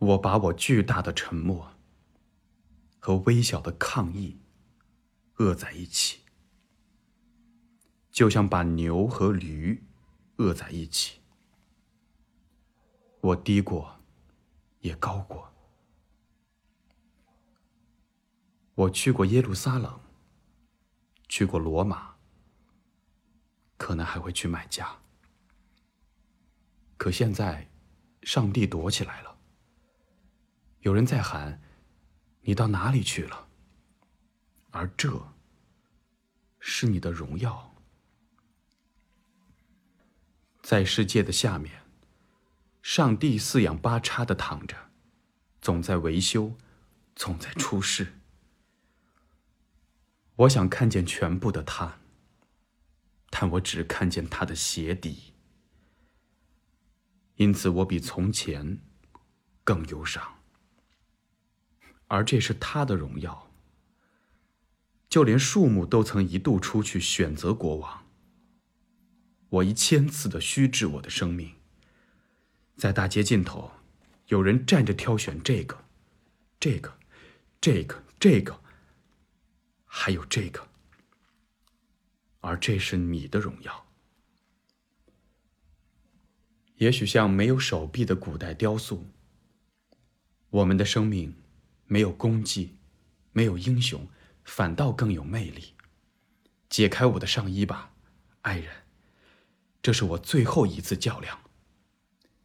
我把我巨大的沉默和微小的抗议扼在一起，就像把牛和驴扼在一起。我低过，也高过。我去过耶路撒冷，去过罗马，可能还会去买家。可现在，上帝躲起来了。有人在喊：“你到哪里去了？”而这是你的荣耀。在世界的下面，上帝四仰八叉的躺着，总在维修，总在出事。我想看见全部的他，但我只看见他的鞋底，因此我比从前更忧伤。而这是他的荣耀。就连树木都曾一度出去选择国王。我一千次的虚掷我的生命。在大街尽头，有人站着挑选这个，这个，这个，这个，还有这个。而这是你的荣耀。也许像没有手臂的古代雕塑。我们的生命。没有功绩，没有英雄，反倒更有魅力。解开我的上衣吧，爱人。这是我最后一次较量。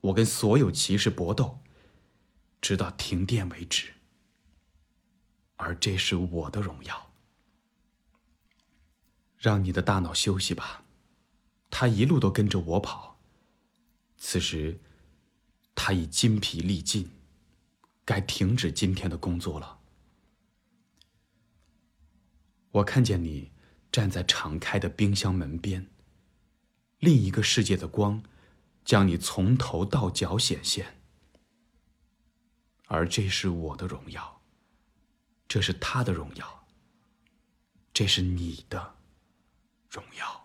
我跟所有骑士搏斗，直到停电为止。而这是我的荣耀。让你的大脑休息吧，他一路都跟着我跑。此时，他已筋疲力尽。该停止今天的工作了。我看见你站在敞开的冰箱门边，另一个世界的光将你从头到脚显现，而这是我的荣耀，这是他的荣耀，这是你的荣耀。